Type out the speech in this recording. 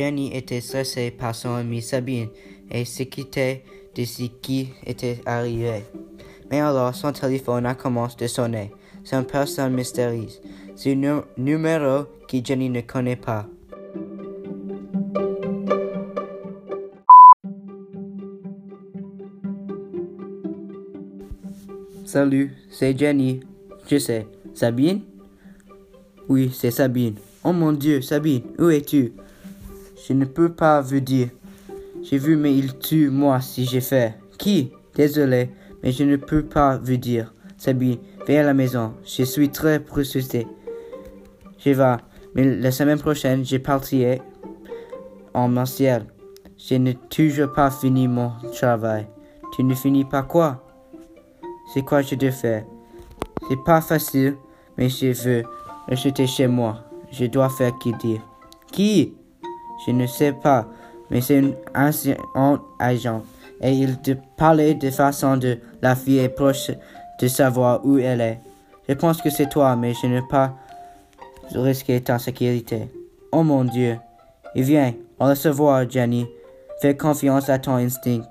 Jenny était stressée par son amie Sabine et s'inquiétait de ce qui était arrivé. Mais alors son téléphone a commencé de sonner. C'est une personne mystérieuse. C'est un numéro que Jenny ne connaît pas. Salut, c'est Jenny. Je sais. Sabine? Oui, c'est Sabine. Oh mon Dieu, Sabine, où es-tu? Je ne peux pas vous dire. J'ai vu, mais il tue moi si j'ai fait. Qui? Désolé, mais je ne peux pas vous dire. Sabine, viens à la maison. Je suis très frustré. Je vais, mais la semaine prochaine, je partirai en martial. Je n'ai toujours pas fini mon travail. Tu ne finis pas quoi? C'est quoi je dois faire? C'est pas facile, mais je veux rester chez moi. Je dois faire qui dire. Qui? Je ne sais pas, mais c'est un ancien agent. Et il te parlait de façon de la fille est proche de savoir où elle est. Je pense que c'est toi, mais je ne pas risquer ta sécurité. Oh mon Dieu. Et viens, on va se voir, Jenny. Fais confiance à ton instinct.